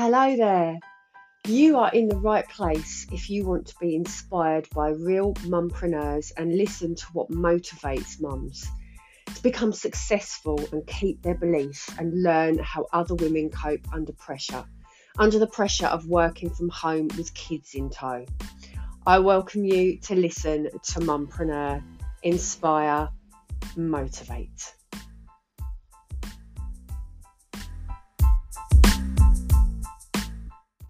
Hello there. You are in the right place if you want to be inspired by real mumpreneurs and listen to what motivates mums to become successful and keep their belief and learn how other women cope under pressure, under the pressure of working from home with kids in tow. I welcome you to listen to Mumpreneur, Inspire, Motivate.